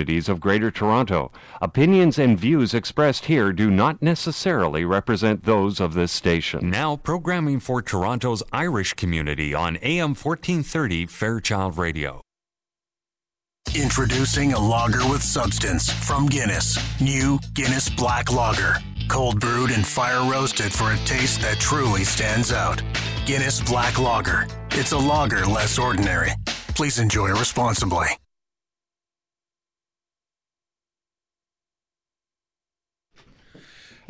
communities of Greater Toronto. Opinions and views expressed here do not necessarily represent those of this station. Now, programming for Toronto's Irish community on AM 1430 Fairchild Radio. Introducing a lager with substance from Guinness. New Guinness Black Lager. Cold brewed and fire roasted for a taste that truly stands out. Guinness Black Lager. It's a lager less ordinary. Please enjoy responsibly.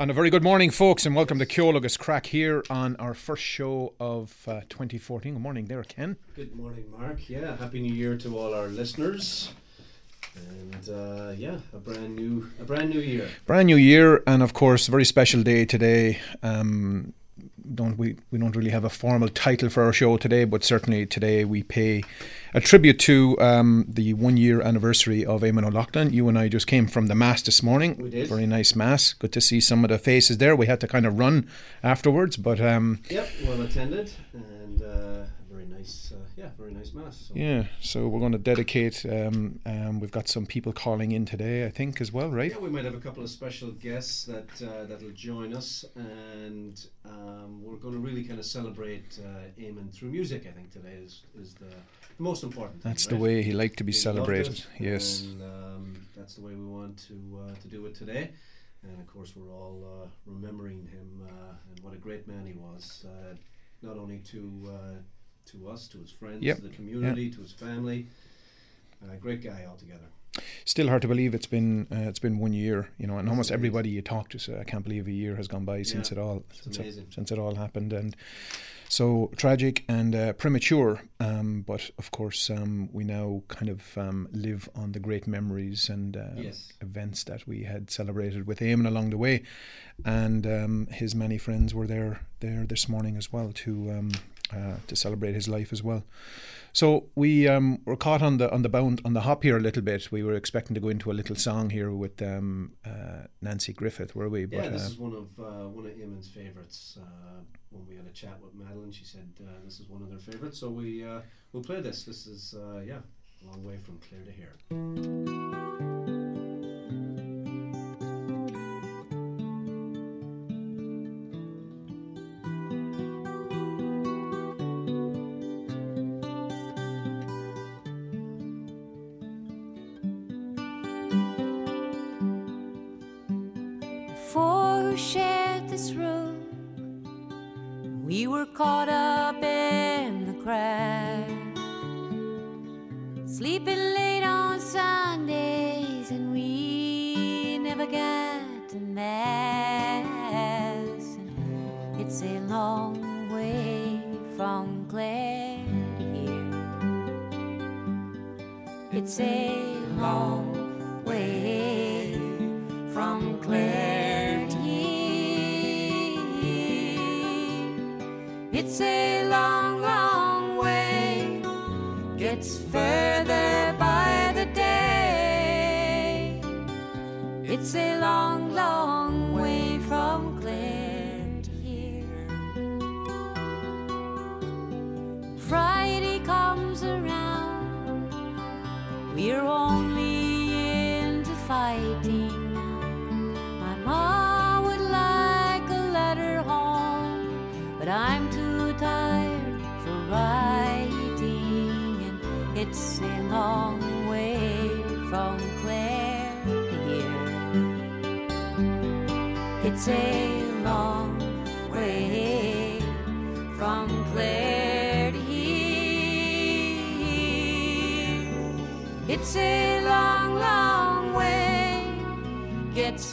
And a very good morning, folks, and welcome to Ceol agus Craic here on our first show of uh, 2014. Good morning there, Ken. Good morning, Mark. Yeah, Happy New Year to all our listeners. And uh, yeah, a brand new, a brand new year. Brand new year, and of course, a very special day today. Um, don't we? We don't really have a formal title for our show today, but certainly today we pay a tribute to um, the one year anniversary of Eamonn O'Loughlin. You and I just came from the mass this morning. We did. Very nice mass. Good to see some of the faces there. We had to kind of run afterwards, but um, Yep, well attended, and uh. Uh, yeah, very nice mass. So. yeah. So we're going to dedicate. Um, um, we've got some people calling in today, I think, as well, right? Yeah, we might have a couple of special guests that uh, that'll join us, and um, we're going to really kind of celebrate uh, Eamonn through music. I think today is is the, the most important. thing, That's the right? way he liked to be He celebrated. Yes. and um, that's the way we want to uh, to do it today. And of course, we're all uh, remembering him uh, and what a great man he was, uh, not only to uh, to us, to his friends, Yep, to the community, to his family. Uh, great guy altogether. Still hard to believe it's been uh, it's been one year, you know, and almost amazing. everybody you talk to say, I can't believe a year has gone by since it all since it, since it all happened, and so tragic and uh, premature. Um, but of course, um, we now kind of um, live on the great memories and uh, Yes. events that we had celebrated with Eamonn along the way, and um, his many friends were there there this morning as well to um, uh, to celebrate his life as well. So we um, were caught on the on the bound on the hop here a little bit. We were expecting to go into a little song here with um, uh, Nanci Griffith, were we? yeah, this uh, is one of uh, one of Eamonn's favourites. Uh, when we had a chat with Madeline, she said uh, this is one of their favourites. So we uh, we'll play this. This is uh, yeah, a long way from Clare to here. Caught up in the crowd, sleeping late on Sundays, and we never got to mass. And it's a long way from Clare to here. It's a It's It's a long, long way, gets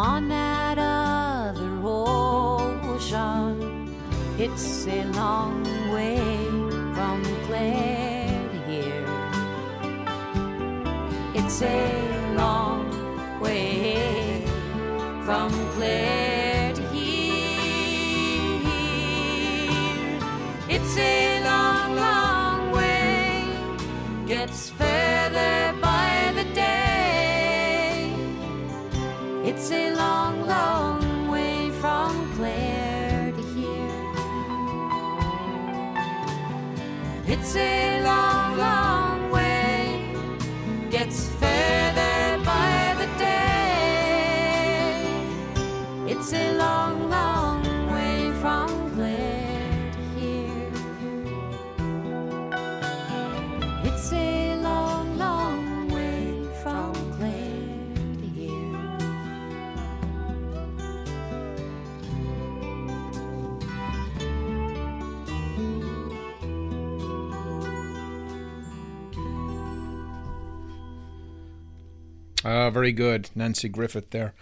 upon that other ocean. It's a long way from Clare to here. It's a It's Ah, very good, Nanci Griffith there.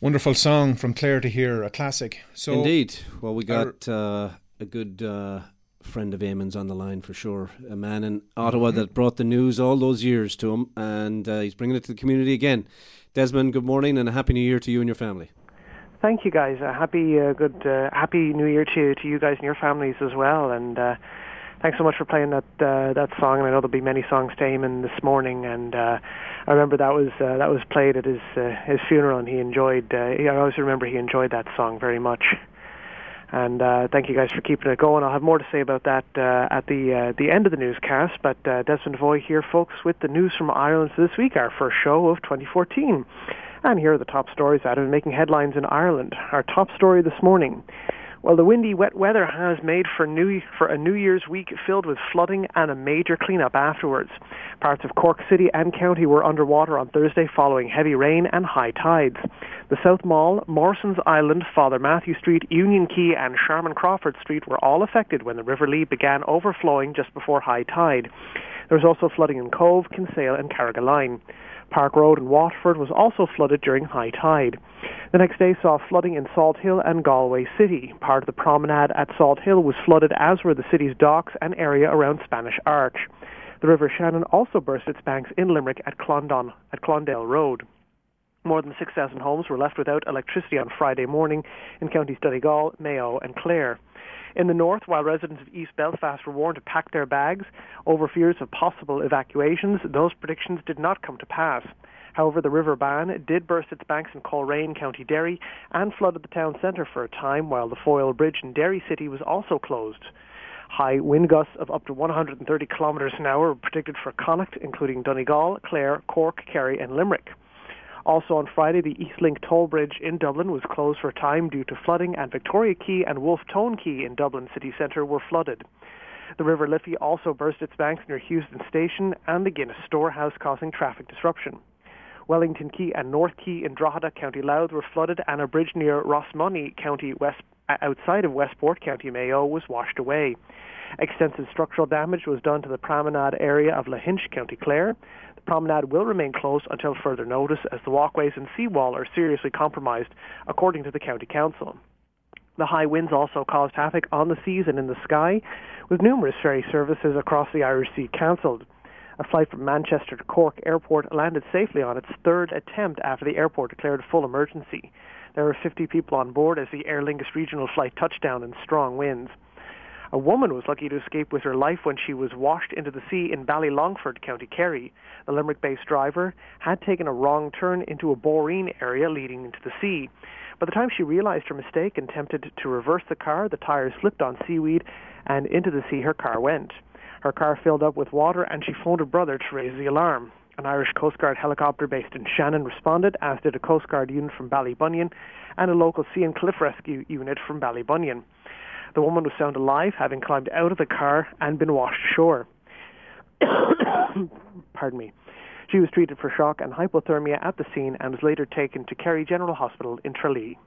Wonderful song from Clare to Here, a classic. So Indeed. Well, we got uh, a good uh, friend of Eamonn's on the line for sure. A man in Ottawa Mm-hmm. that brought the news all those years to him, and uh, he's bringing it to the community again. Desmond, good morning and a happy new year to you and your family. Thank you, guys. Uh, happy, uh, good, uh, happy New Year to to you guys and your families as well. And uh, thanks so much for playing that uh, that song. And I know there'll be many songs to Eamonn this morning. And uh, I remember that was uh, that was played at his uh, his funeral, and he enjoyed. Uh, I always remember he enjoyed that song very much. And uh, thank you guys for keeping it going. I'll have more to say about that uh, at the uh, the end of the newscast. But uh, Desmond Voy here, folks, with the news from Ireland this week, our first show of 2014. And here are the top stories have been making headlines in Ireland. Our top story this morning. Well, the windy, wet weather has made for, new, for a New Year's week filled with flooding and a major cleanup afterwards. Parts of Cork City and County were underwater on Thursday following heavy rain and high tides. The South Mall, Morrison's Island, Father Mathew Street, Union Quay and Sharman Crawford Street were all affected when the River Lee began overflowing just before high tide. There was also flooding in Cobh, Kinsale and Carrigaline. Park Road in Waterford was also flooded during high tide. The next day saw flooding in Salt Hill and Galway City. Part of the promenade at Salt Hill was flooded, as were the city's docks and area around Spanish Arch. The River Shannon also burst its banks in Limerick at, Clondon, at Clondale Road. More than 6,000 homes were left without electricity on Friday morning in counties Donegal, Mayo and Clare. In the north, while residents of East Belfast were warned to pack their bags over fears of possible evacuations, those predictions did not come to pass. However, the River Bann did burst its banks in Coleraine, County Derry, and flooded the town centre for a time, while the Foyle Bridge in Derry City was also closed. High wind gusts of up to 130 kilometres an hour were predicted for Connacht, including Donegal, Clare, Cork, Kerry, and Limerick. Also on Friday, the Eastlink toll bridge in Dublin was closed for a time due to flooding, and Victoria Quay and Wolfe Tone Quay in Dublin city centre were flooded. The River Liffey also burst its banks near Heuston Station and the Guinness storehouse, causing traffic disruption. Wellington Quay and North Quay in Drogheda, County Louth, were flooded, and a bridge near Rossmoney, County West, outside of Westport, County Mayo, was washed away. Extensive structural damage was done to the promenade area of Lahinch, County Clare. The promenade will remain closed until further notice as the walkways and seawall are seriously compromised, according to the County Council. The high winds also caused havoc on the seas and in the sky, with numerous ferry services across the Irish Sea cancelled. A flight from Manchester to Cork Airport landed safely on its third attempt after the airport declared full emergency. There were 50 people on board as the Aer Lingus regional flight touched down in strong winds. A woman was lucky to escape with her life when she was washed into the sea in Ballylongford, County Kerry. The Limerick-based driver had taken a wrong turn into a boreen area leading into the sea. By the time she realized her mistake and attempted to reverse the car, the tires slipped on seaweed and into the sea her car went. Her car filled up with water and she phoned her brother to raise the alarm. An Irish Coast Guard helicopter based in Shannon responded, as did a Coast Guard unit from Ballybunion and a local sea and cliff rescue unit from Ballybunion. The woman was found alive, having climbed out of the car and been washed ashore. Pardon me. She was treated for shock and hypothermia at the scene and was later taken to Kerry General Hospital in Tralee.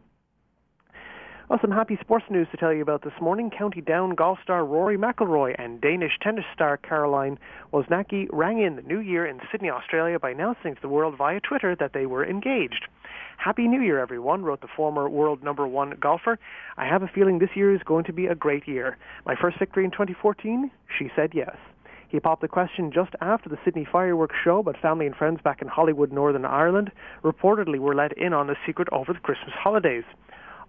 Well, some happy sports news to tell you about this morning. County Down golf star Rory McIlroy and Danish tennis star Caroline Wozniacki rang in the new year in Sydney, Australia by announcing to the world via Twitter that they were engaged. Happy New Year, everyone, wrote the former world number one golfer. I have a feeling this year is going to be a great year. My first victory in 2014? She said yes. He popped the question just after the Sydney fireworks show, but family and friends back in Holywood, Northern Ireland, reportedly were let in on the secret over the Christmas holidays.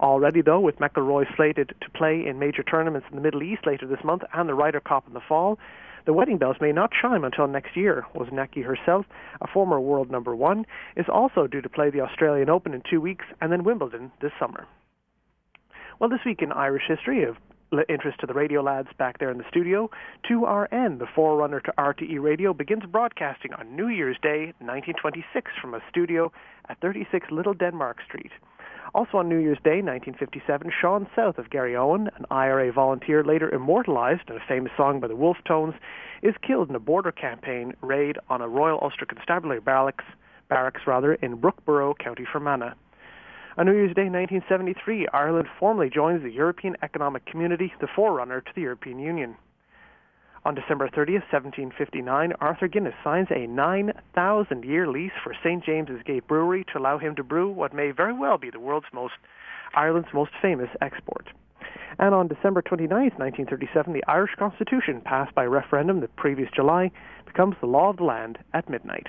Already, though, with McIlroy slated to play in major tournaments in the Middle East later this month and the Ryder Cup in the fall, the wedding bells may not chime until next year. Wozniacki herself, a former world number one, is also due to play the Australian Open in two weeks and then Wimbledon this summer. Well, this week in Irish history, of interest to the radio lads back there in the studio, 2RN, the forerunner to RTE Radio, begins broadcasting on New Year's Day, 1926, from a studio at 36 Little Denmark Street. Also on New Year's Day, 1957, Sean South of Garryowen, an IRA volunteer later immortalized in a famous song by the Wolfe Tones, is killed in a border campaign raid on a Royal Ulster Constabulary barracks, barracks rather, in Brookeborough, County Fermanagh. On New Year's Day 1973, Ireland formally joins the European Economic Community, the forerunner to the European Union. On December 30th, 1759, Arthur Guinness signs a 9,000-year lease for St. James's Gate Brewery to allow him to brew what may very well be the world's most, Ireland's most famous export. And on December 29, 1937, the Irish Constitution, passed by referendum the previous July, becomes the law of the land at midnight.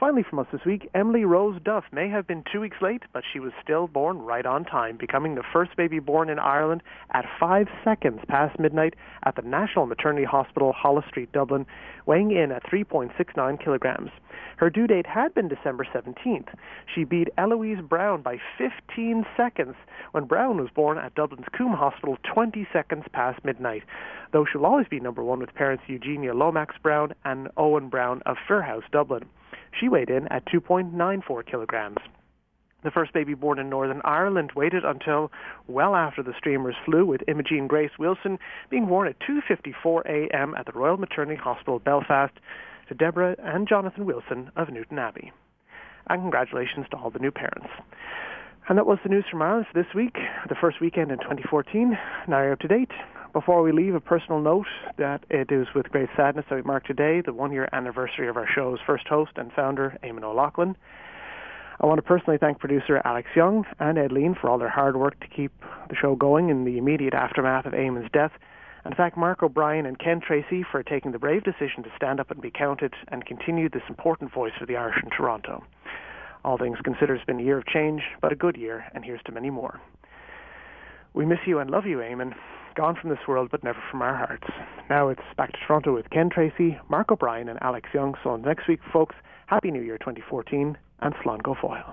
Finally, from us this week, Emily Rose Duff may have been two weeks late, but she was still born right on time, becoming the first baby born in Ireland at five seconds past midnight at the National Maternity Hospital, Holles Street, Dublin, weighing in at 3.69 kilograms. Her due date had been December 17th. She beat Eloise Brown by 15 seconds when Brown was born at Dublin's Coombe Hospital 20 seconds past midnight, though she'll always be number one with parents Eugenia Lomax Brown and Owen Brown of Firhouse, Dublin. She weighed in at 2.94 kilograms. The first baby born in Northern Ireland waited until well after the streamers flew, with Imogene Grace Wilson being born at 2.54 a.m. at the Royal Maternity Hospital, Belfast, to Deborah and Jonathan Wilson of Newtownabbey. And congratulations to all the new parents. And that was the news from Ireland for this week, the first weekend in 2014. Now you're up to date. Before we leave, a personal note that it is with great sadness that we mark today the one-year anniversary of our show's first host and founder, Eamonn O'Loughlin. I want to personally thank producer Alex Young and Ed Lean for all their hard work to keep the show going in the immediate aftermath of Eamonn's death, and thank Mark O'Brien and Ken Tracy for taking the brave decision to stand up and be counted and continue this important voice for the Irish in Toronto. All things considered, it's been a year of change, but a good year, and here's to many more. We miss you and love you, Eamonn gone from this world but never from our hearts. Now it's back to Toronto with Ken Tracy, Mark O'Brien, and Alex Young. So next week, folks, Happy New Year 2014 and Slán go Fóill.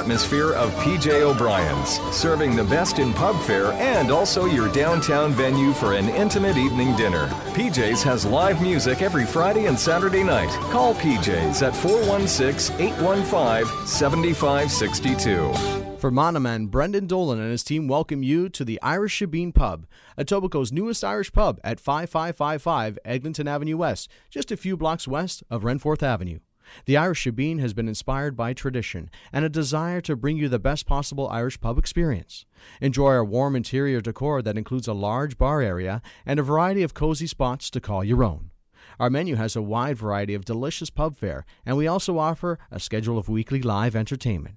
atmosphere of PJ O'Brien's, serving the best in pub fare and also your downtown venue for an intimate evening dinner. PJ's has live music every Friday and Saturday night. Call PJ's at 416 815 7562. For Monoman, Brendan Dolan and his team welcome you to the Irish Shebeen Pub, Etobicoke's newest Irish pub at 5555 Eglinton Avenue West, just a few blocks west of Renforth Avenue. The Irish Shebeen has been inspired by tradition and a desire to bring you the best possible Irish pub experience. Enjoy our warm interior decor that includes a large bar area and a variety of cozy spots to call your own. Our menu has a wide variety of delicious pub fare, and we also offer a schedule of weekly live entertainment.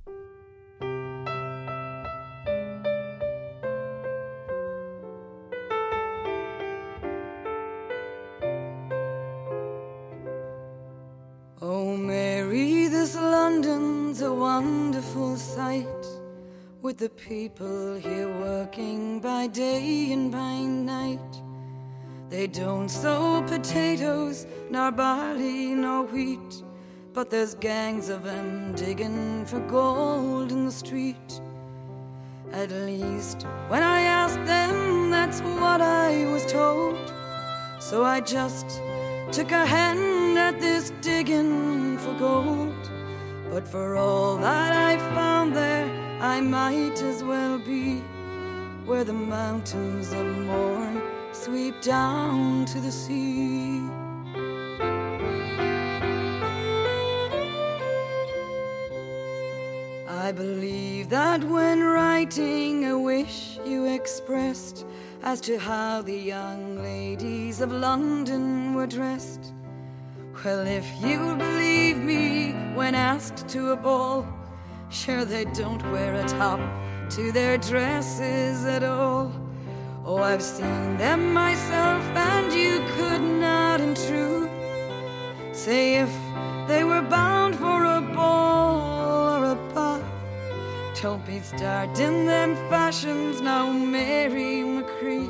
Wonderful sight. With the people here working by day and by night. They don't sow potatoes, nor barley, nor wheat. But there's gangs of 'em digging for gold in the street. At least when I asked them, that's what I was told. So I just took a hand at this digging for gold. But for all that I found there, I might as well be where the mountains of Mourne sweep down to the sea. I believe that when writing a wish you expressed as to how the young ladies of London were dressed. Well, if you believe me when asked to a ball, sure they don't wear a top to their dresses at all. Oh, I've seen them myself, and you could not, in truth, say if they were bound for a ball or a bath. Don't be starting them fashions now, Mary Macree,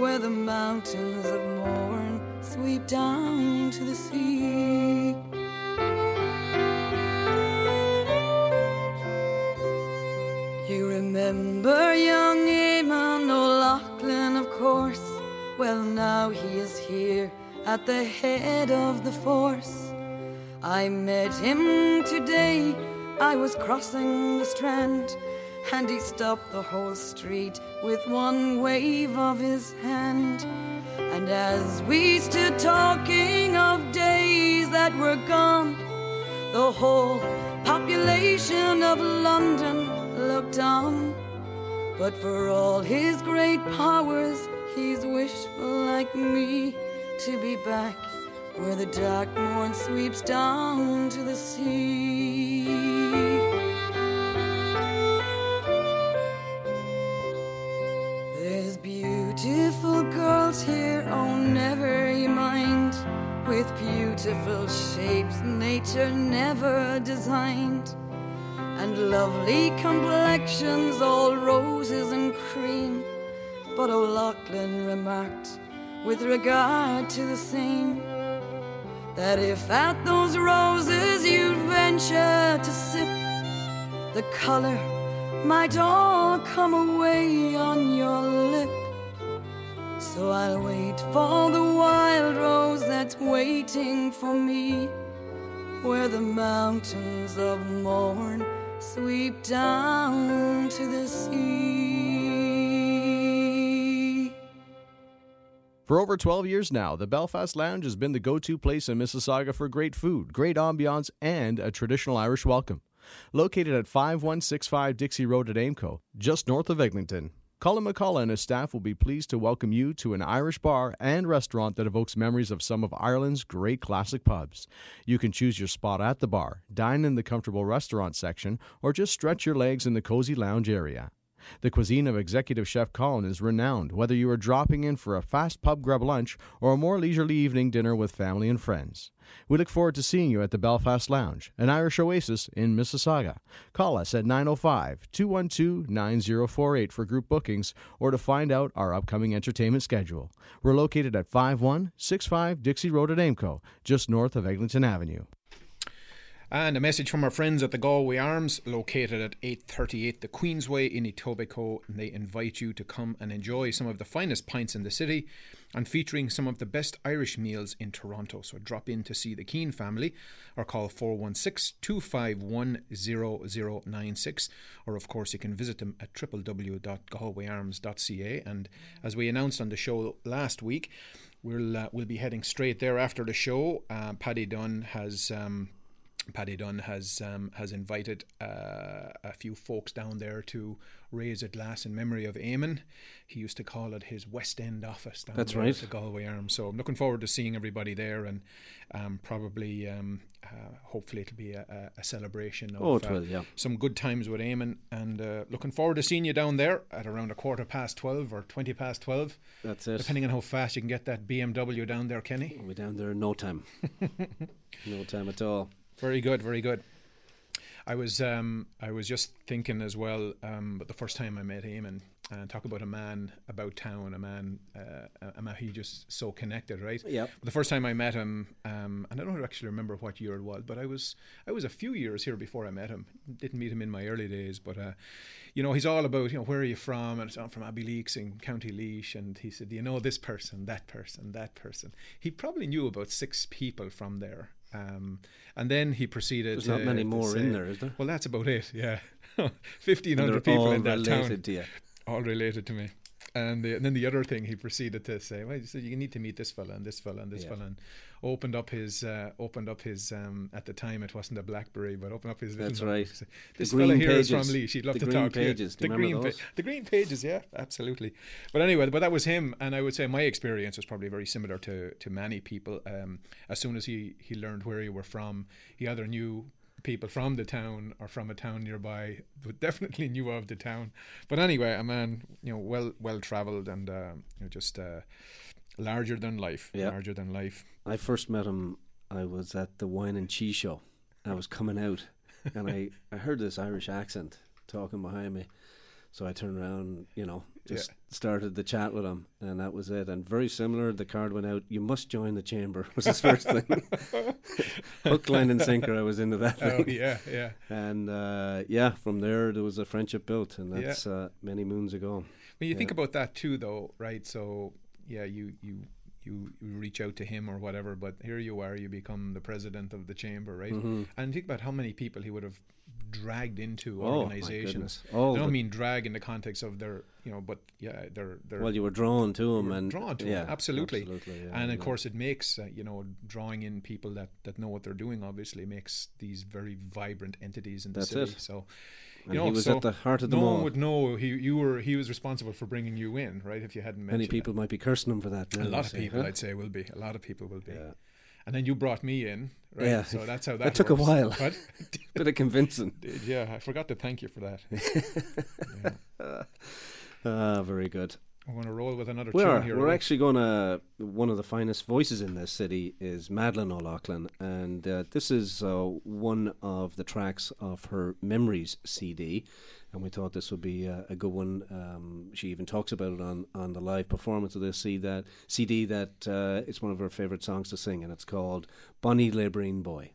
where the mountains of Mourne sweep down to the sea. You remember young Eamonn O'Loughlin, of course. Well, now he is here at the head of the force. I met him today. I was crossing the strand, and he stopped the whole street with one wave of his hand. And as we stood talking of days that were gone, the whole population of London looked on. But for all his great powers, he's wishful like me to be back where the dark Mourne sweeps down to the sea. There's beautiful girls here, with beautiful shapes nature never designed, and lovely complexions, all roses and cream. But O'Loughlin remarked, with regard to the same, that if at those roses you'd venture to sip, the color might all come away on your lip. So I'll wait for the wild rose that's waiting for me, where the mountains of Mourne sweep down to the sea. For over 12 years now, the Belfast Lounge has been the go to place in Mississauga for great food, great ambiance, and a traditional Irish welcome. Located at 5165 Dixie Road at Aimco, just north of Eglinton. Colin McCullough and his staff will be pleased to welcome you to an Irish bar and restaurant that evokes memories of some of Ireland's great classic pubs. You can choose your spot at the bar, dine in the comfortable restaurant section, or just stretch your legs in the cozy lounge area. The cuisine of executive chef Colin is renowned, whether you are dropping in for a fast pub grub lunch or a more leisurely evening dinner with family and friends. We look forward to seeing you at the Belfast Lounge, an Irish oasis in Mississauga. Call us at 905 212 9048 for group bookings or to find out our upcoming entertainment schedule. We're located at 5165 Dixie Road at Aimco, just north of Eglinton Avenue. And a message from our friends at the Galway Arms, located at 838 the Queensway in Etobicoke. And they invite you to come and enjoy some of the finest pints in the city and featuring some of the best Irish meals in Toronto. So drop in to see the Keane family or call 416 251 0096. Or, of course, you can visit them at www.galwayarms.ca. And as we announced on the show last week, we'll, uh, we'll be heading straight there after the show. Uh, Paddy Dunn has. Um, Paddy Dunn has um, has invited uh, a few folks down there to raise a glass in memory of Eamonn. He used to call it his West End office. Down That's right. at The Galway Arms. So I'm looking forward to seeing everybody there, and um, probably, um, uh, hopefully, it'll be a, a, celebration of Oh, uh, will, yeah. some good times with Eamonn. And uh, looking forward to seeing you down there at around a quarter past twelve or twenty past twelve. That's it. Depending on how fast you can get that BMW down there, Kenny. We'll be down there in no time. no time at all. Very good, very good. I was um, I was just thinking as well, um, but the first time I met Eamonn, and talk about a man about town, a man, uh, a man he just so connected, right? Yep. The first time I met him, um, and I don't actually remember what year it was, but I was I was a few years here before I met him. Didn't meet him in my early days, but uh, you know he's all about you know where are you from, and I'm from Abbeyleix in County Laois, and he said, do you know this person, that person, that person. He probably knew about six people from there. Um, and then he proceeded. There's not many more say- in there, is there? Well, that's about it. Yeah, fifteen hundred And they're hundred people all in that related town, to you. all related to me. And, the, and then the other thing he proceeded to say, well, he said you need to meet this fella and this fella and this Yeah. fella, and opened up his uh, opened up his um, at the time it wasn't a BlackBerry, but opened up his. That's right. Said, The This green fella here is pages. from Laois. He'd love The to green talk to you." pages. The green, those? the green pages, yeah, absolutely. But anyway, but that was him, and I would say my experience was probably very similar to to many people. Um, as soon as he he learned where you were from, he either knew people from the town or from a town nearby, but definitely knew of the town. But anyway, a man, you know, well well travelled and uh, you know, just uh, larger than life, Yeah. larger than life. I first met him. I was at the wine and cheese show. I was coming out, and I, I heard this Irish accent talking behind me. So I turned around, you know, just started the chat with him, and that was it. And very similar, the card went out. You must join the chamber was his first thing. Hook, line, and sinker. I was into that Oh yeah, yeah. And uh, yeah, from there there was a friendship built, and Yeah. that's uh, many moons ago. When you think about that too, though, right? So yeah, you you you reach out to him or whatever, but here you are, you become the president of the chamber, right? Mhm. And think about how many people he would have dragged into Oh, organizations. All I don't mean drag in the context of their, you know, but yeah, they're they're Well, you were drawn to him, and drawn to yeah, him, absolutely. absolutely, yeah, and of yeah. course, it makes uh, you know drawing in people that that know what they're doing. Obviously, makes these very vibrant entities in the That's city. it. So. You And know, he was so at the heart of no them one would know he you were he was responsible for bringing you in, right? If you hadn't met Many people might be cursing him for that. Now, a lot of say, people, huh? I'd say, will be. A lot of people will be. Yeah. And then you brought me in, right? Yeah. So that's how that. That took a while. What? Bit of convincing. Did- yeah, I forgot to thank you for that. Ah, very good. I going to roll with another We tune are. here. We're right? actually going to. One of the finest voices in this city is Madeline O'Loughlin, and uh, this is uh, one of the tracks of her Memories CD. And we thought this would be uh, a good one. Um, she even talks about it on, on the live performance of this CD. That CD that uh, it's one of her favourite songs to sing, and it's called "Bonnie Labouring Boy."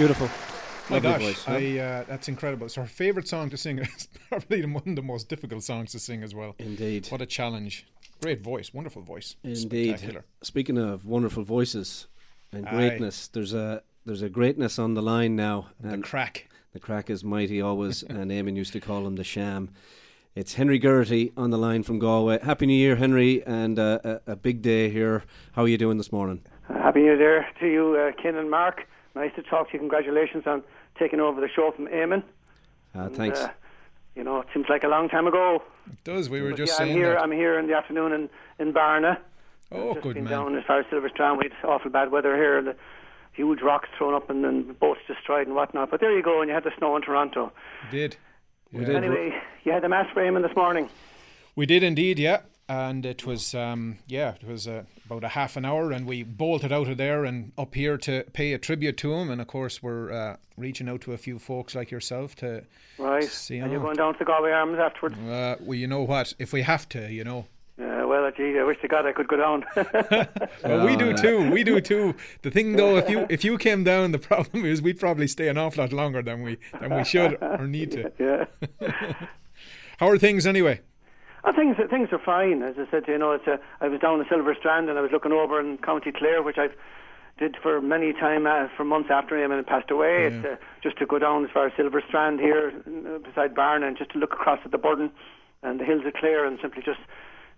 Beautiful. My Lovely gosh, voice, huh? I, uh, that's incredible. It's her favourite song to sing. It's probably the- one of the most difficult songs to sing as well. Indeed. What a challenge. Great voice, wonderful voice. Indeed. Spectacular. Speaking of wonderful voices and Aye. greatness, there's a there's a greatness on the line now. The crack. The crack is mighty always, and Eamonn used to call him the sham. It's Henry Geraghty on the line from Galway. Happy New Year, Henry, and uh, a, a big day here. How are you doing this morning? Happy New Year to you, uh, Ken and Mark. Nice to talk to you. Congratulations on taking over the show from Eamonn. Uh, And, thanks. uh, you know, it seems like a long time ago. It does. We were But just yeah, I'm here. that. I'm here in the afternoon in in Barna. Oh, just good been man. down as far as Silverstrand. We had awful bad weather here, and the huge rocks thrown up and then boats destroyed and whatnot. But there you go, and you had the snow in Toronto. did. We Yeah. Anyway, you had the mass for Eamonn this morning. We did indeed, yeah. And it was, um, yeah, it was uh, about a half an hour, and we bolted out of there and up here to pay a tribute to him. And of course, we're uh, reaching out to a few folks like yourself to Right. see and you're going down to the Galway Arms afterwards. Uh, well, you know what? If we have to, you know. Uh, well, gee, I wish to God I could go down. Well, we do too. We do too. The thing, though, if you if you came down, the problem is we'd probably stay an awful lot longer than we than we should or need to. yeah. How are things anyway? Uh, things things are fine. As I said, you know, it's a, I was down in Silver Strand and I was looking over in County Clare, which I've did for many time uh, for months after him and passed away. It's uh, just to go down as far as Silver Strand here uh, beside Barn and just to look across at the Burren and the hills of Clare and simply just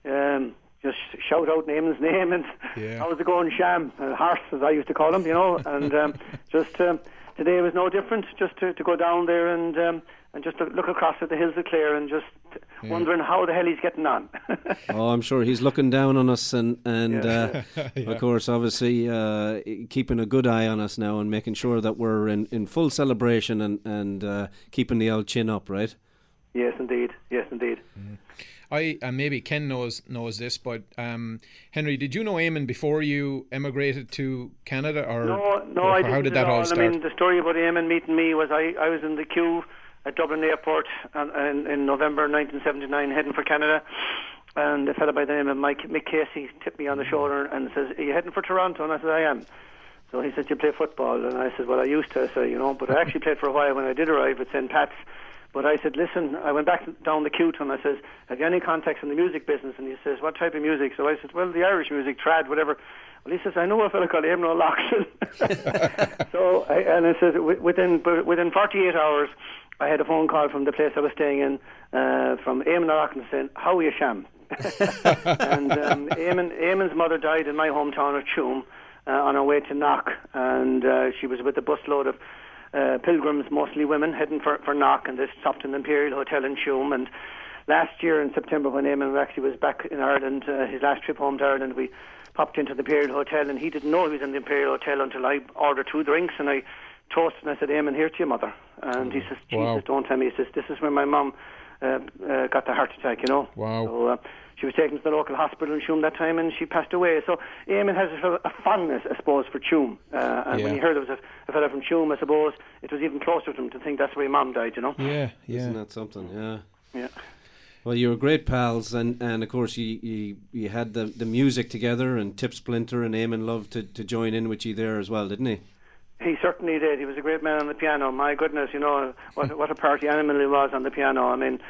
um, just shout out Naaman's name and Yeah. how's it going, Sham, uh, horse as I used to call him, you know. And um, just um, today was no different. Just to, to go down there and um, and just to look across at the hills of Clare and just wondering how the hell he's getting on. Oh, I'm sure he's looking down on us, and and Yeah. uh, Yeah. of course, obviously, uh, keeping a good eye on us now and making sure that we're in, in full celebration and and uh, keeping the old chin up, right? yes, indeed. Yes, indeed. I and maybe Ken knows knows this, but um, Henry, did you know Eamonn before you emigrated to Canada, or No, no, or I how didn't did that all all. start? I mean, the story about Eamonn meeting me was I, I was in the queue at Dublin Airport in, in November 1979, heading for Canada, and a fellow by the name of Mike Mick Casey tipped me on the shoulder and says, "Are you heading for Toronto?" And I said, "I am." So he said, "You play football?" And I said, "Well, I used to." Said, "You know, but I actually played for a while when I did arrive at St. Pat's." But I said, listen, I went back down the queue to him. I says, have you any contacts in the music business? And he says, what type of music? So I said, well, the Irish music, trad, whatever. Well, he says, I know a fellow called Eamonn O'Loughlin. so, I, and I said, within within 48 hours, I had a phone call from the place I was staying in uh, from Eamonn O'Loughlin saying, how are you, Sham? and um, Eamonn, Eamonn's mother died in my hometown of Tuam uh, on her way to Knock, and uh, she was with a busload of uh, pilgrims, mostly women, heading for, for Knock, and they stopped in the Imperial Hotel in Tuam. And last year in September, when Eamonn actually was back in Ireland, uh, his last trip home to Ireland, we popped into the Imperial Hotel, and he didn't know he was in the Imperial Hotel until I ordered two drinks, and I toasted and I said, Eamonn, here to your mother. And he says, Jesus, wow. don't tell me. He says, this is where my mum uh, uh, got the heart attack, you know. Wow. So, uh, she was taken to the local hospital in Tuam that time and she passed away. So Eamonn has a, a fondness, I suppose, for Tuam. Uh, and yeah. when he heard there was a, a fellow from Tuam, I suppose it was even closer to him to think that's where his mum died, you know? Yeah, yeah. Isn't that something? Yeah. Yeah. Well, you were great pals, and, and of course you, you you had the, the music together, and Tip Splinter and Eamonn loved to, to join in with you there as well, didn't he? He certainly did. He was a great man on the piano. My goodness, you know what what a party animal he was on the piano. I mean,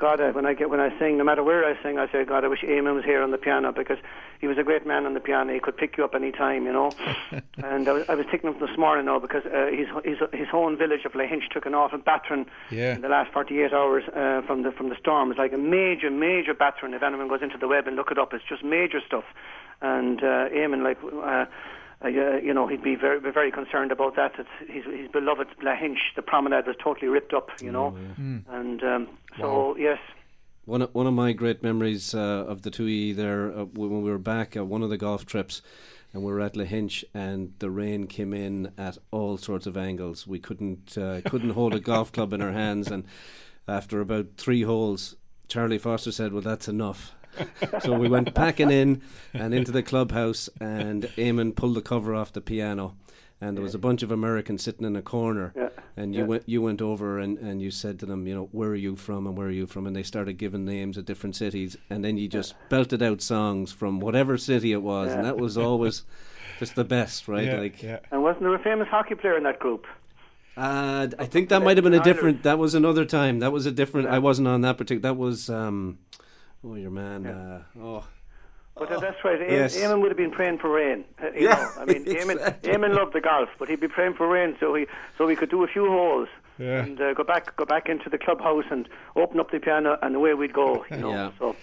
God, I, when I get when I sing, no matter where I sing, I say, God, I wish Eamonn was here on the piano because he was a great man on the piano. He could pick you up any time, you know. and I was, I was thinking of this morning now because uh, his, his his own village of Lahinch took an awful battering yeah. in the last 48 hours uh, from the from the storm. It's like a major major battering. If anyone goes into the web and look it up, it's just major stuff. And uh, Eamonn, like. Uh, uh, you know, he'd be very, very concerned about that. It's, his, his beloved Lahinch, the promenade was totally ripped up, you know. Oh, yeah. mm. And um, so, wow. yes. One of, one of my great memories uh, of the 2E there, uh, when we were back at one of the golf trips, and we were at Lahinch, and the rain came in at all sorts of angles. We couldn't uh, couldn't hold a golf club in our hands, and after about three holes, Charlie Foster said, "Well, that's enough." so we went packing in and into the clubhouse, and Eamonn pulled the cover off the piano. And there was a bunch of Americans sitting in a corner, yeah. and you yeah. went you went over and, and you said to them, you know, where are you from and where are you from? And they started giving names of different cities, and then you just yeah. belted out songs from whatever city it was, and that was always just the best, right? like, and wasn't there a famous hockey player in that group? Uh, I think that might have been a different. That was another time. That was a different. I wasn't on that particular. That was. Um, Oh, your man. Yeah. Uh, oh. But uh, that's right. Eamonn, yes. Eamonn would have been praying for rain. Uh, you yeah, know, I mean, exactly. Eamonn, Eamonn loved the golf, but he'd be praying for rain so he so we could do a few holes yeah. and uh, go back go back into the clubhouse and open up the piano, and away we'd go. You know, yeah. so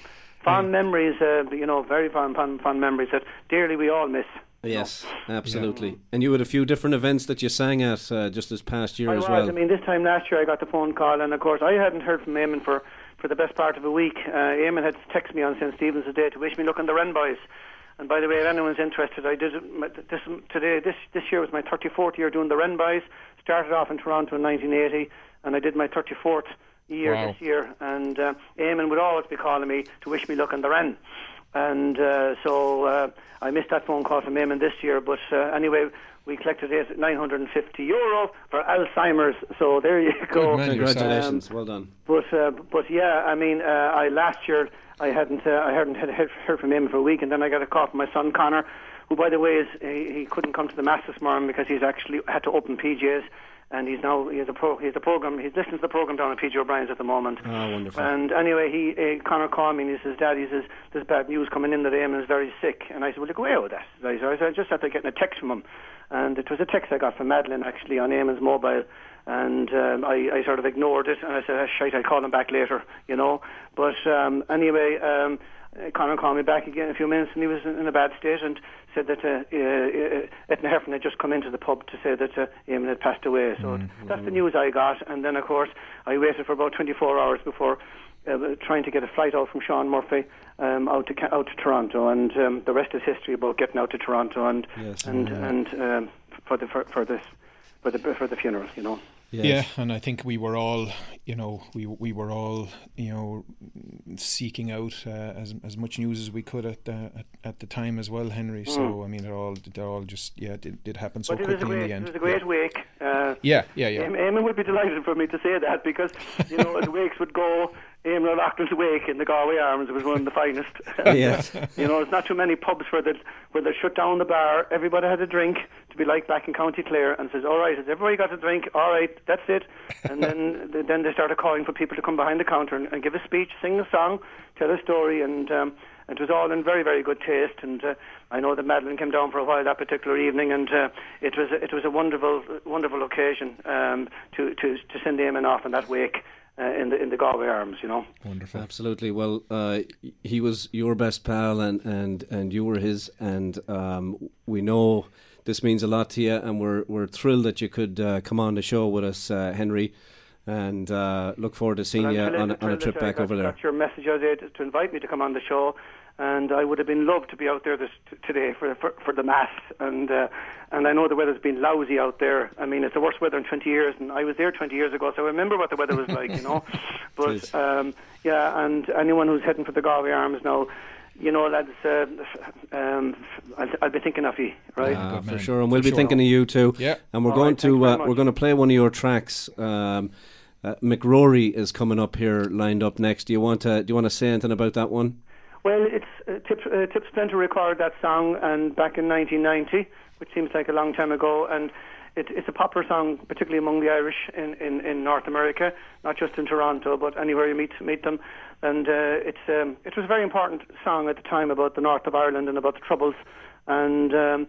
fond memories. Uh, you know, very fond, fond fond memories that dearly we all miss. Yes, absolutely. Yeah. And you had a few different events that you sang at uh, just this past year I as was. well. I mean, this time last year I got the phone call, and of course I hadn't heard from Eamonn for for the best part of a week. Uh, Eamonn had texted me on St Stephen's Day to wish me luck on the Wren boys. And by the way, if anyone's interested, I did this today. This this year was my 34th year doing the Wren boys. Started off in Toronto in 1980, and I did my 34th year wow. this year. And uh, Eamonn would always be calling me to wish me luck on the Wren. And uh, so uh, I missed that phone call from Eamonn this year. But uh, anyway, we collected 950 euro for Alzheimer's. So there you go. Man, Congratulations, um, well done. But uh, but yeah, I mean, uh, I last year I hadn't uh, I hadn't had heard from him for a week, and then I got a call from my son Connor, who by the way is he, he couldn't come to the mass this morning because he's actually had to open PJs and he's now he has a pro, he's a program he's listening to the program down at PJ O'Brien's at the moment. Oh, wonderful! And anyway, he uh, Connor called me and he says, "Dad, he says there's bad news coming in that Eamonn is very sick." And I said, "Well, look away with that." I said, "I just after getting a text from him, and it was a text I got from Madeline actually on Eamonn's mobile." And um, I, I sort of ignored it, and I said, oh, "Shite, I'll call him back later," you know. But um, anyway, um, Connor called me back again in a few minutes, and he was in a bad state, and said that uh, uh, Ethna Heffernan had just come into the pub to say that uh, Eamonn had passed away. So mm-hmm. that's the news I got, and then of course I waited for about 24 hours before uh, trying to get a flight out from Sean Murphy um, out to out to Toronto, and um, the rest is history about getting out to Toronto and yes, and yeah. and um, for the for, for this for the for the funeral, you know. Yes. Yeah, and I think we were all, you know, we we were all, you know, seeking out uh, as as much news as we could at the at, at the time as well, Henry. Mm. So I mean, it all it all just yeah, it did, did happen so but quickly great, in the end. It was a great yeah. wake. Uh, yeah, yeah, yeah. Eamonn would be delighted for me to say that because you know, as wakes would go, Eamonn O'Loughlin's wake in the Galway Arms was one of the finest. Yes. you know, there's not too many pubs where they where they shut down the bar. Everybody had a drink to be like back in County Clare, and says, "All right, has everybody got a drink? All right, that's it." And then they- then they started calling for people to come behind the counter and, and give a speech, sing a song, tell a story, and. Um, it was all in very, very good taste, and uh, I know that Madeline came down for a while that particular evening, and uh, it was a, it was a wonderful, wonderful occasion um, to, to to send Eamonn off in that wake uh, in the in the Galway Arms, you know. Wonderful. Absolutely. Well, uh, he was your best pal, and, and, and you were his, and um, we know this means a lot to you, and we're we're thrilled that you could uh, come on the show with us, uh, Henry, and uh, look forward to seeing Well, you on, a- on a trip that I back got, over there. Got your message out there to, to invite me to come on the show, and I would have been loved to be out there this t- today for for, for the mass. And uh, and I know the weather's been lousy out there. I mean, it's the worst weather in 20 years, and I was there 20 years ago, so I remember what the weather was like, you know. But um, yeah, and anyone who's heading for the Galway Arms now. You know, lads, uh, um, I'll, I'll be thinking of you, right? Ah, for man. sure, and we'll For be sure. thinking of you too. Yeah. and we're All going right, to uh, we're going to play one of your tracks. Um, uh, McRory is coming up here, lined up next. Do you want to do you want to say anything about that one? Well, it's uh, Tip, uh, Tip Splinter recorded that song and back in 1990, which seems like a long time ago, and it, it's a popular song, particularly among the Irish in, in, in North America, not just in Toronto, but anywhere you meet meet them. And uh, it's um, it was a very important song at the time about the north of Ireland and about the troubles. And um,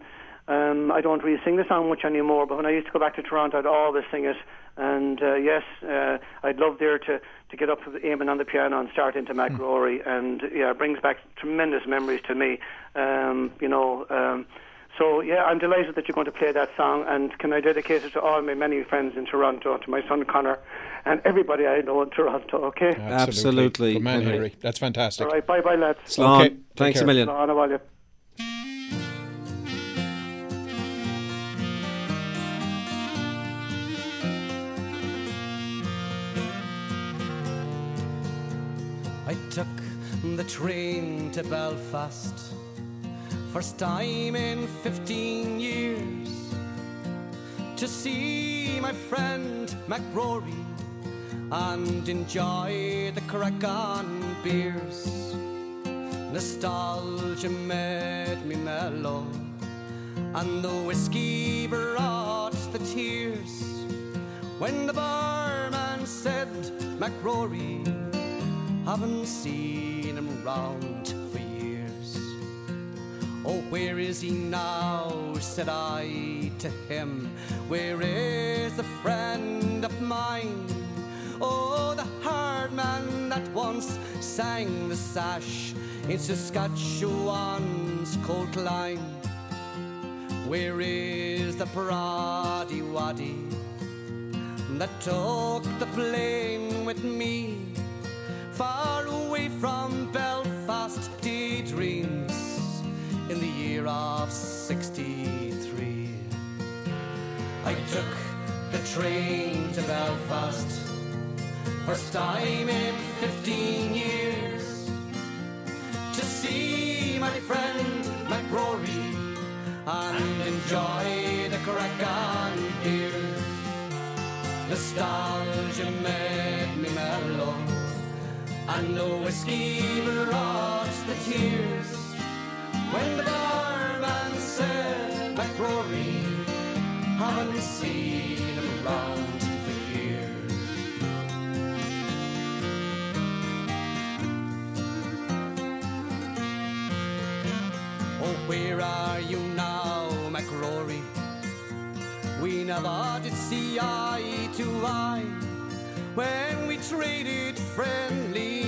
um, I don't really sing the song much anymore, but when I used to go back to Toronto, I'd always sing it. And uh, yes, uh, I'd love there to, to get up with Eamonn on the piano and start into Mac Rory. And yeah, it brings back tremendous memories to me. Um, you know, um, so yeah, I'm delighted that you're going to play that song. And can I dedicate it to all my many friends in Toronto, to my son Connor, and everybody I know in Toronto. Okay. Absolutely, Good man, Henry. Henry. That's fantastic. All right. Bye, bye, lads. Slán, Okay, take thanks a million. Slán, train to Belfast, first time in 15 years, to see my friend McRory and enjoy the crack on beers. Nostalgia made me mellow, and the whiskey brought the tears. When the barman said, McRory, haven't seen him round for years. Oh, where is he now? said I to him. Where is the friend of mine? Oh, the hard man that once sang the sash in Saskatchewan's cold line. Where is the Brody Waddy that took the plane with me? far away from Daydreams in the year of 63. I took the train to Belfast, first time in 15 years, to see my friend McRory and enjoy the crack on beers. Nostalgia made me mellow and the whiskey brought the tears when the barman said, McRory, haven't seen him around for years. Oh, where are you now, McRory? We never did see eye to eye when we traded friendly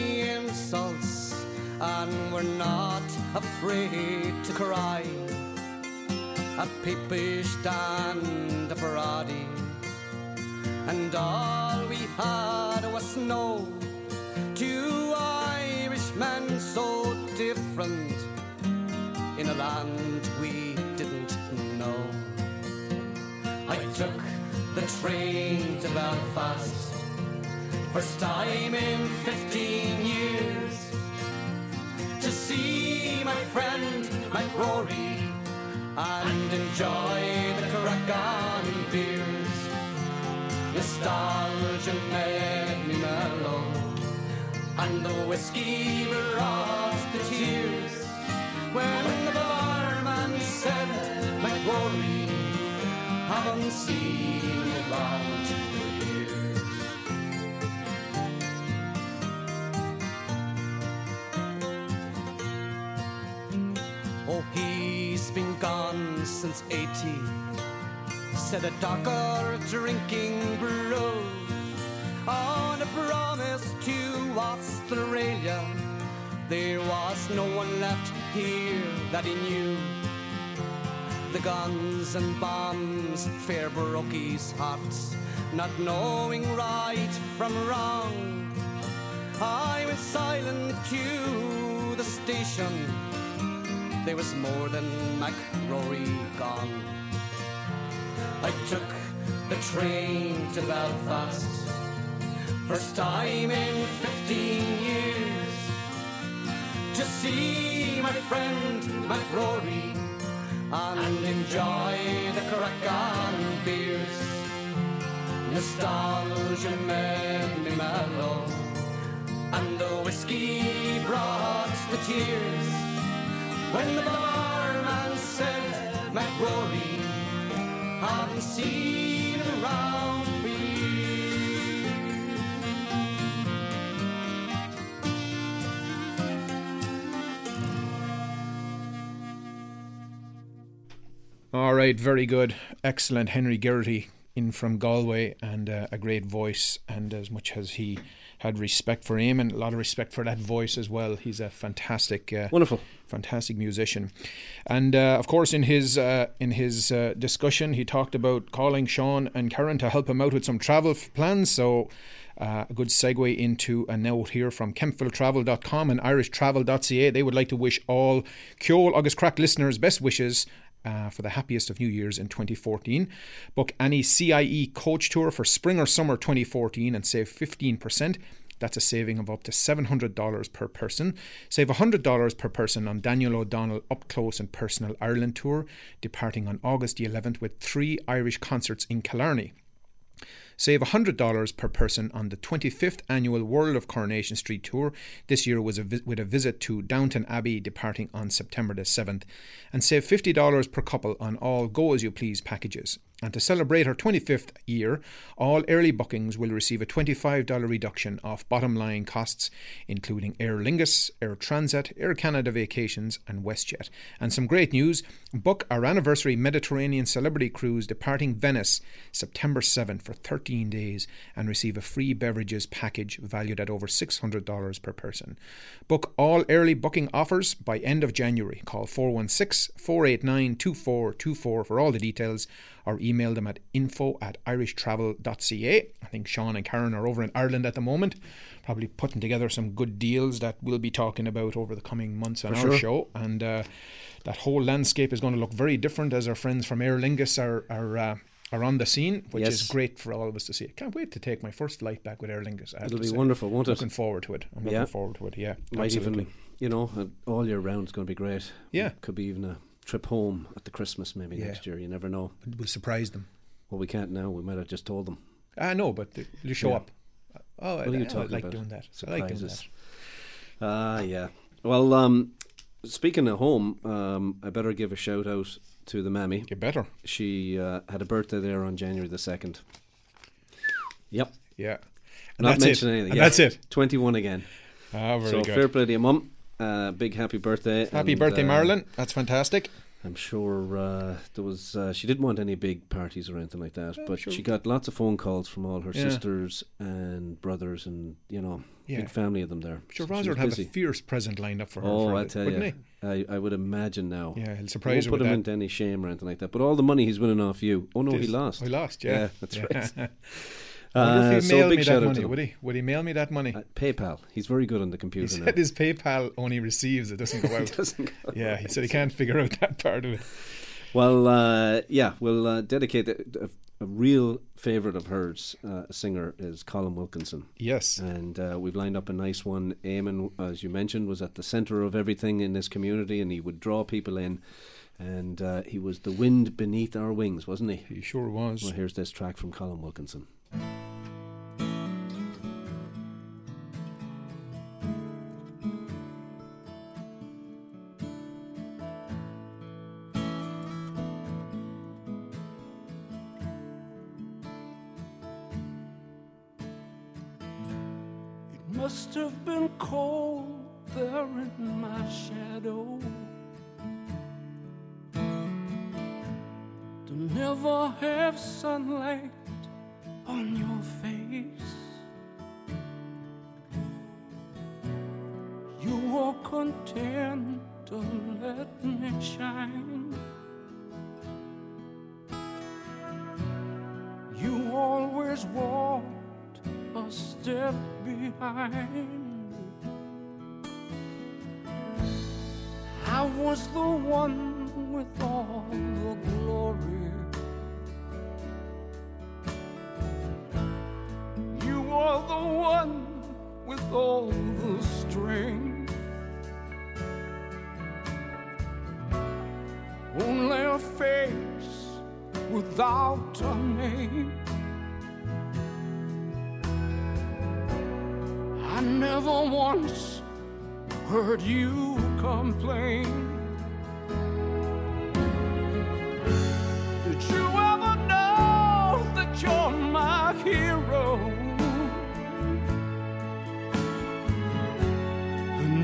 and we're not afraid to cry. A Papish and a Brody, and all we had was snow. Two Irishmen so different in a land we didn't know. I took the train to Belfast first time in 15 years my friend my McRory and enjoy the crack on beers. Nostalgia made me mellow, and the whiskey brought the tears. When the barman said, my McRory, haven't seen you around since 80, said a darker drinking brew on a promise to Australia. There was no one left here that he knew. The guns and bombs, fair his heart, not knowing right from wrong. I went silent to the station. There was more than McRory gone. I took the train to Belfast. First time in 15 years to see my friend McRory and enjoy the crack and beers. Nostalgia made me mellow, and the whiskey brought the tears. When the barman said, McRory, haven't seen you around for years. All right, very good. Excellent. Henry Geraghty in from Galway and uh, a great voice. And as much as he had respect for him and a lot of respect for that voice as well. He's a fantastic, uh, Wonderful. fantastic musician. And uh, of course, in his uh, in his uh, discussion, he talked about calling Sean and Karen to help him out with some travel f- plans. So. Uh, a good segue into a note here from kempvilletravel.com and irishtravel.ca. They would like to wish all Ceol agus Craic listeners best wishes uh, for the happiest of New Year's in 2014. Book any CIE coach tour for spring or summer 2014 and save 15%. That's a saving of up to $700 per person. Save $100 per person on Daniel O'Donnell Up Close and Personal Ireland Tour, departing on August the 11th with three Irish concerts in Killarney. Save $100 per person on the 25th annual World of Coronation Street Tour. This year was a vi- with a visit to Downton Abbey departing on September the 7th. And save $50 per couple on all Go As You Please packages. And to celebrate her 25th year, all early bookings will receive a $25 reduction off bottom line costs, including Aer Lingus, Air Transat, Air Canada Vacations, and WestJet. And some great news book our anniversary Mediterranean Celebrity Cruise departing Venice September 7th for 13 days and receive a free beverages package valued at over $600 per person. Book all early booking offers by end of January. Call 416 489 2424 for all the details or email them at info at irishtravel.ca. I think Sean and Karen are over in Ireland at the moment, probably putting together some good deals that we'll be talking about over the coming months on For our sure. show. And uh, that whole landscape is going to look very different as our friends from Aer Lingus are. are uh, are on the scene, which is great for all of us to see. I Can't wait to take my first flight back with Aer Lingus. It'll be say. wonderful, won't it? Looking forward to it. I'm Yeah. looking forward to it. Yeah, Might absolutely. even, you know, all year round is going to be great. Yeah. Could be even a trip home at the Christmas maybe Yeah. next year. You never know. We'll surprise them. Well, we can't now. We might have just told them. I know, but you show Yeah. up. Oh, What I, are you I talking like about? doing that. I like doing that. Ah, yeah. Well, um, speaking of home, um, I better give a shout out to the mammy. You better. She uh, had a birthday there on January the second. Yep. Yeah. And Not that's it. mentioning anything. And yeah. that's it. Twenty-one again. Ah, very so good. fair play to your mum. Uh, big happy birthday. Happy and, birthday, uh, Marilyn. That's fantastic. I'm sure uh, there was. Uh, she didn't want any big parties or anything like that, but sure. she got lots of phone calls from all her Yeah. sisters and brothers, and you know, Yeah. big family of them there. Sure, So she Roger was would have a fierce present lined up for her. Oh, for I tell you, I, I would imagine now. Yeah, he'll surprise won't her put with him that. into any shame or anything like that. But all the money he's winning off you. Oh no, he lost. He lost, yeah. that's Yeah. right. Uh, if he'd so mail big me shout that out money, would he? Would he mail me that money? Uh, PayPal. He's very good on the He computer now. said his PayPal only receives, it doesn't go out. doesn't go yeah, he said he can't figure out that part of it. Well, uh, yeah, we'll uh, dedicate. A, a real favourite of hers, uh, a singer, is Colin Wilkinson. Yes. And uh, we've lined up a nice one. Eamonn, as you mentioned, was at the centre of everything in this community and he would draw people in. And uh, he was the wind beneath our wings, wasn't he? He sure was. Well, here's this track from Colin Wilkinson. Bye.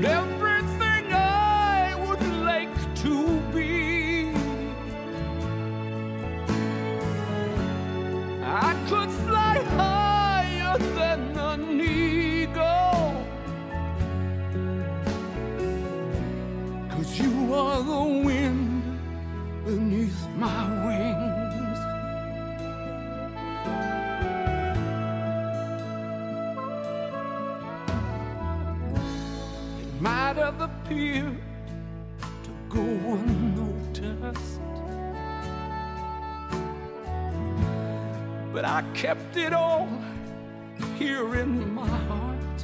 And I kept it all here in my heart.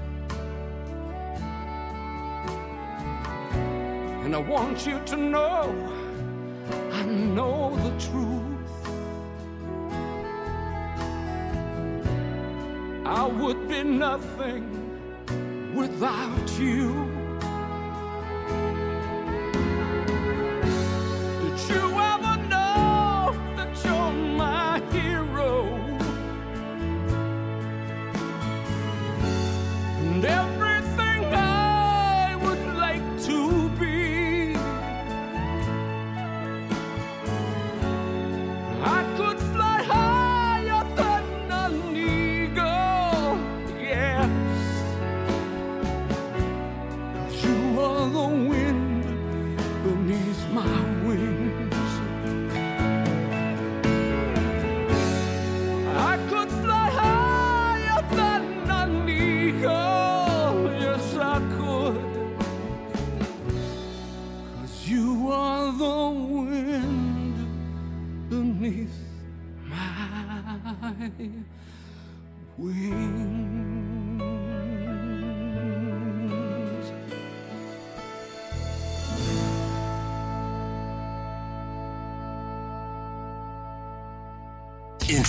And I want you to know I know the truth. I would be nothing without you.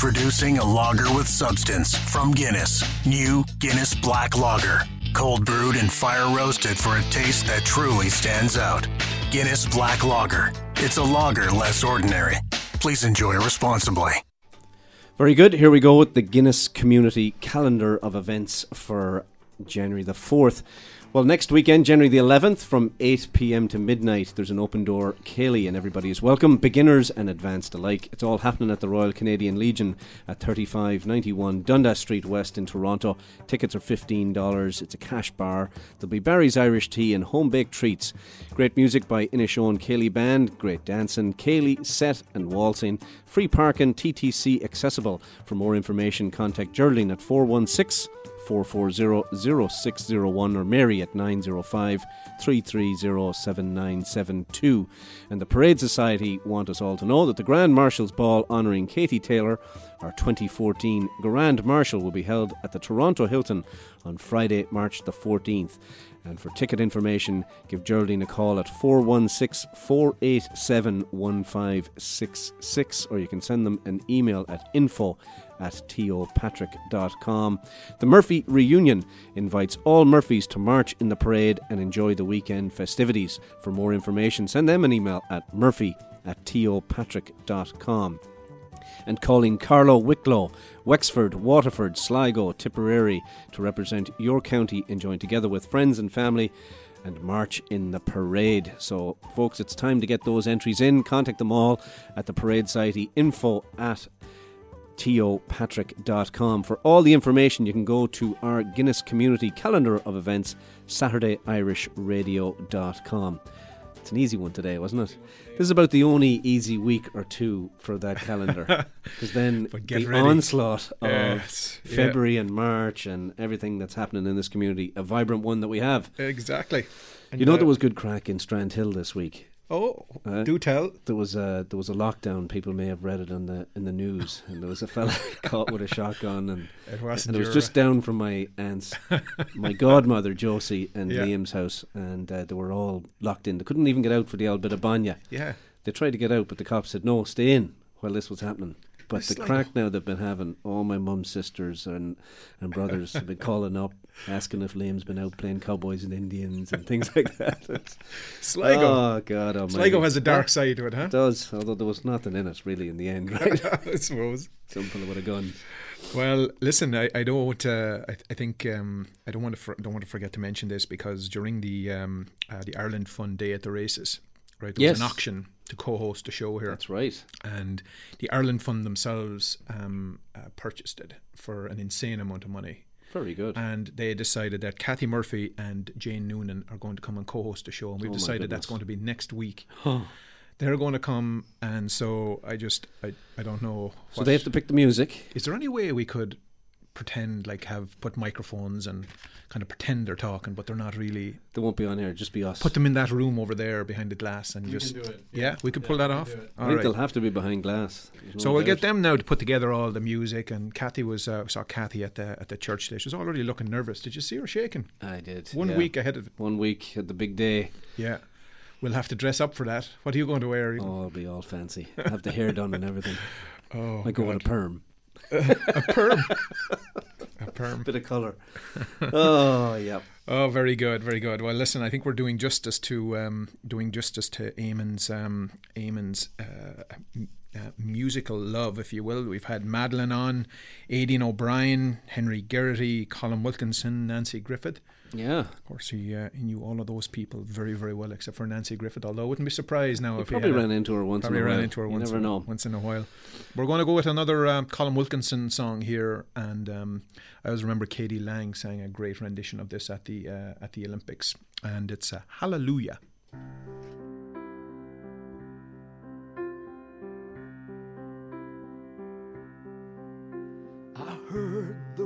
Introducing a lager with substance from Guinness. New Guinness Black Lager. Cold brewed and fire roasted for a taste that truly stands out. Guinness Black Lager. It's a lager less ordinary. Please enjoy responsibly. Very good. Here we go with the Guinness Community Calendar of Events for January the 4th. Well, next weekend, January the 11th, from 8 pm to midnight, there's an open door Céilí, and everybody is welcome, beginners and advanced alike. It's all happening at the Royal Canadian Legion at 3591 Dundas Street West in Toronto. Tickets are $15. It's a cash bar. There'll be Barry's Irish tea and home baked treats. Great music by Inishowen Céilí Band, great dancing, Céilí set and waltzing, free parking, TTC accessible. For more information, contact Geraldine at 416 440-0601 or Mary at 905 330 7972. And the Parade Society want us all to know that the Grand Marshal's Ball honouring Katie Taylor, our 2014 Grand Marshal, will be held at the Toronto Hilton on Friday, March the 14th. And for ticket information, give Geraldine a call at 416 487 1566 or you can send them an email at info at topatrick.com. The Murphy Reunion invites all Murphys to march in the parade and enjoy the weekend festivities. For more information, send them an email at murphy at topatrick.com. and calling Carlow Wicklow, Wexford, Waterford, Sligo, Tipperary to represent your county and join together with friends and family and march in the parade. So, folks, it's time to get those entries in. Contact them all at the Parade Society info at topatrick.com. For all the information, you can go to our Guinness Community Calendar of Events, SaturdayIrishRadio.com. It's an easy one today, wasn't it? This is about the only easy week or two for that calendar. Because then the ready. onslaught of Yes, yeah. February and March and everything that's happening in this community, a vibrant one that we have. Exactly. And, you know uh, there was good crack in Strandhill this week. Oh, Uh, do tell. There was a there was a lockdown. People may have read it in the in the news, and there was a fella caught with a shotgun, and It and it was just down from my aunt's, my godmother Josie and Yeah. Liam's house, and uh, they were all locked in. They couldn't even get out for the old bit of banya. Yeah. they tried to get out, but the cops said no, stay in while this was happening. But It's the like- crack now they've been having, all my mum's sisters and and brothers have been calling up, asking if Liam's been out playing cowboys and Indians and things like that. Sligo. Oh God Almighty! Sligo has a dark side to it, huh? It does, although there was nothing in it really in the end, right? I suppose. Some fella with a gun. Well, listen, I, I don't. Uh, I, I think um, I don't want to for, don't want to forget to mention this because during the um, uh, the Ireland Fun Day at the races, right, there was Yes. an auction to co-host a show here. That's right. And the Ireland Fund themselves um, uh, purchased it for an insane amount of money. Very good. And they decided that Kathy Murphy and Jane Noonan are going to come and co-host the show, and we've Oh decided that's going to be next week. Huh. They're going to come, and so I just I, I don't know. So they have to pick the music. Is there any way we could pretend like have put microphones and kind of pretend they're talking, but they're not really? They won't be on air. Just be us. Put them in that room over there behind the glass and We just can do it, Yeah, yeah. we could Yeah, pull that off. can do it. I All think right. they'll have to be behind glass. There's no So we'll doubt. get them now to put together all the music. And Kathy was uh, saw Kathy at the at the church today. She was already looking nervous. Did you see her shaking? I did. One yeah. week ahead of it. One week at the big day. Yeah. We'll have to dress up for that. What are you going to wear? Oh, I'll be all fancy. have the hair done and everything. Oh, I go with a perm. A perm. a perm. Bit of colour. Oh, yep. Oh, very good, very good. Well, listen, I think we're doing justice to um, doing justice to Eamonn's um, Eamonn's uh, m- uh, musical love, if you will. We've had Madeline on, Aidan O'Brien, Henry Geraghty, Colin Wilkinson, Nanci Griffith. Yeah. Of course, he, uh, he knew all of those people very, very well, except for Nanci Griffith. Although I wouldn't be surprised now He if probably he had ran a- into her once in a ran while. into her You once. never in, know. Once in a while. We're going to go with another um, Colin Wilkinson song here, and um, I always remember k.d. lang sang a great rendition of this at the uh, at the Olympics, and it's uh, Hallelujah. I heard there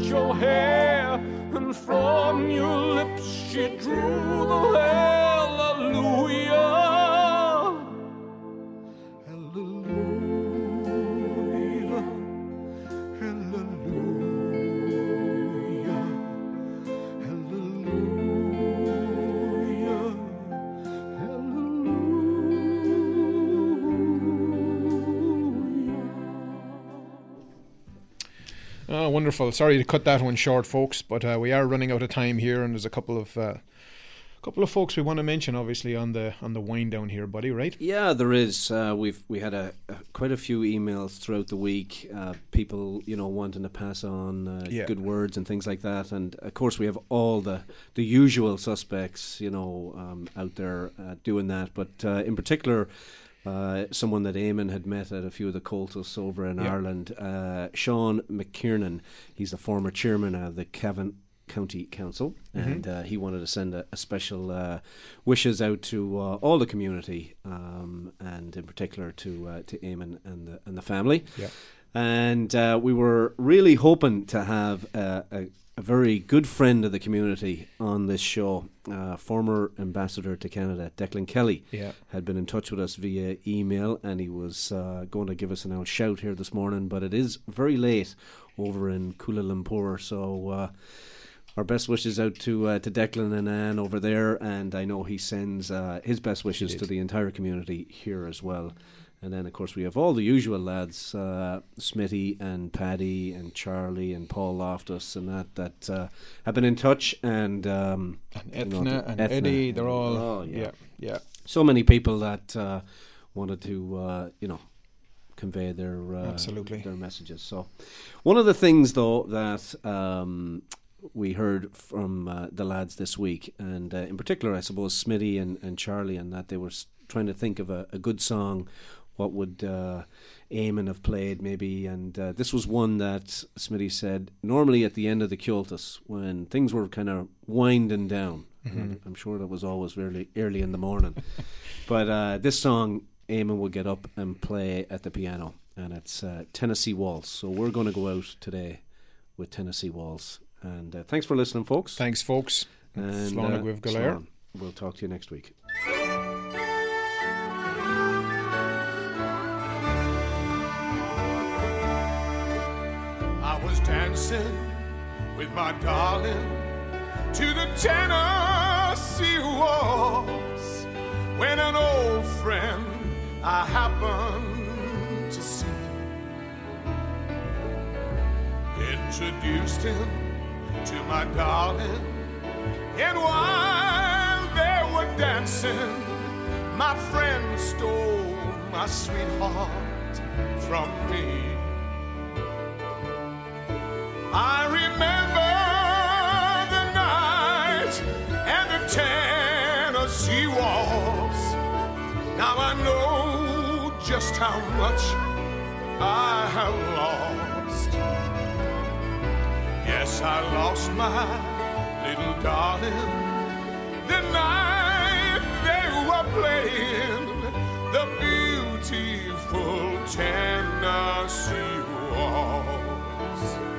Your hair. Wonderful! Sorry to cut that one short, folks, but uh, we are running out of time here, and there's a couple of uh, couple of folks we want to mention, obviously on the on the wind down here, buddy. Right? Yeah, there is. Uh, we've we had a, a quite a few emails throughout the week. Uh, people, you know, wanting to pass on uh, Yeah. good words and things like that. And of course, we have all the the usual suspects, you know, um, out there uh, doing that. But uh, in particular. Uh, someone that Eamonn had met at a few of the cultists over in Yeah. Ireland, uh, Sean McKiernan. He's the former chairman of the Cavan County Council, Mhm. and uh, he wanted to send a, a special uh, wishes out to uh, all the community, um, and in particular to uh, to Eamonn and the and the family. Yeah. And uh, we were really hoping to have a, a, a very good friend of the community on this show, uh, former ambassador to Canada, Declan Kelly. Yeah. Had been in touch with us via email, and he was uh, going to give us an old shout here this morning, but it is very late over in Kuala Lumpur, so. Uh, our best wishes out to uh, to Declan and Anne over there, and I know he sends uh, his best wishes to the entire community here as well. And then, of course, we have all the usual lads, uh, Smitty and Paddy and Charlie and Paul Loftus and that that uh, have been in touch and um, And you know, Ethna and Eddie, they're all- oh, yeah, yeah. So many people that uh, wanted to uh, you know convey their uh, Absolutely. their messages. So, one of the things though that um, we heard from uh, the lads this week, and uh, in particular, I suppose Smitty and, and Charlie, and that they were trying to think of a, a good song. What would uh, Eamonn have played, maybe? And uh, this was one that Smitty said normally at the end of the Cultus, when things were kind of winding down. Mhm. I'm sure that was always early, early in the morning. but uh, this song, Eamonn would get up and play at the piano, and it's uh, Tennessee Waltz. So we're going to go out today with Tennessee Waltz. And uh, thanks for listening, folks. Thanks, folks. And Slán uh, with Galair. slán. We'll talk to you next week. Dancing with my darling to the Tennessee waltz when an old friend I happened to see introduced him to my darling, and while they were dancing, my friend stole my sweetheart from me. I remember the night and the Tennessee waltz. Now I know just how much I have lost. Yes, I lost my little darling the night they were playing the beautiful Tennessee waltz.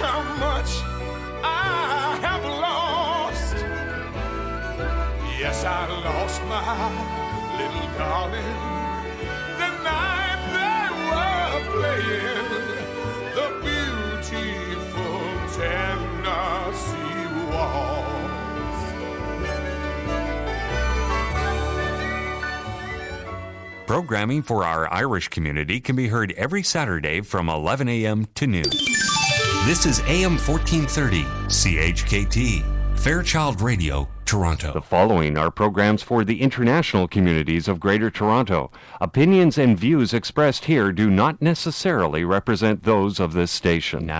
How much I have lost. Yes, I lost my little darling the night they were playing the beautiful Tennessee waltz. Programming for our Irish community can be heard every Saturday from 11 a.m. to noon. This is AM 1430, CHKT, Fairchild Radio, Toronto. The following are programs for the international communities of Greater Toronto. Opinions and views expressed here do not necessarily represent those of this station. Now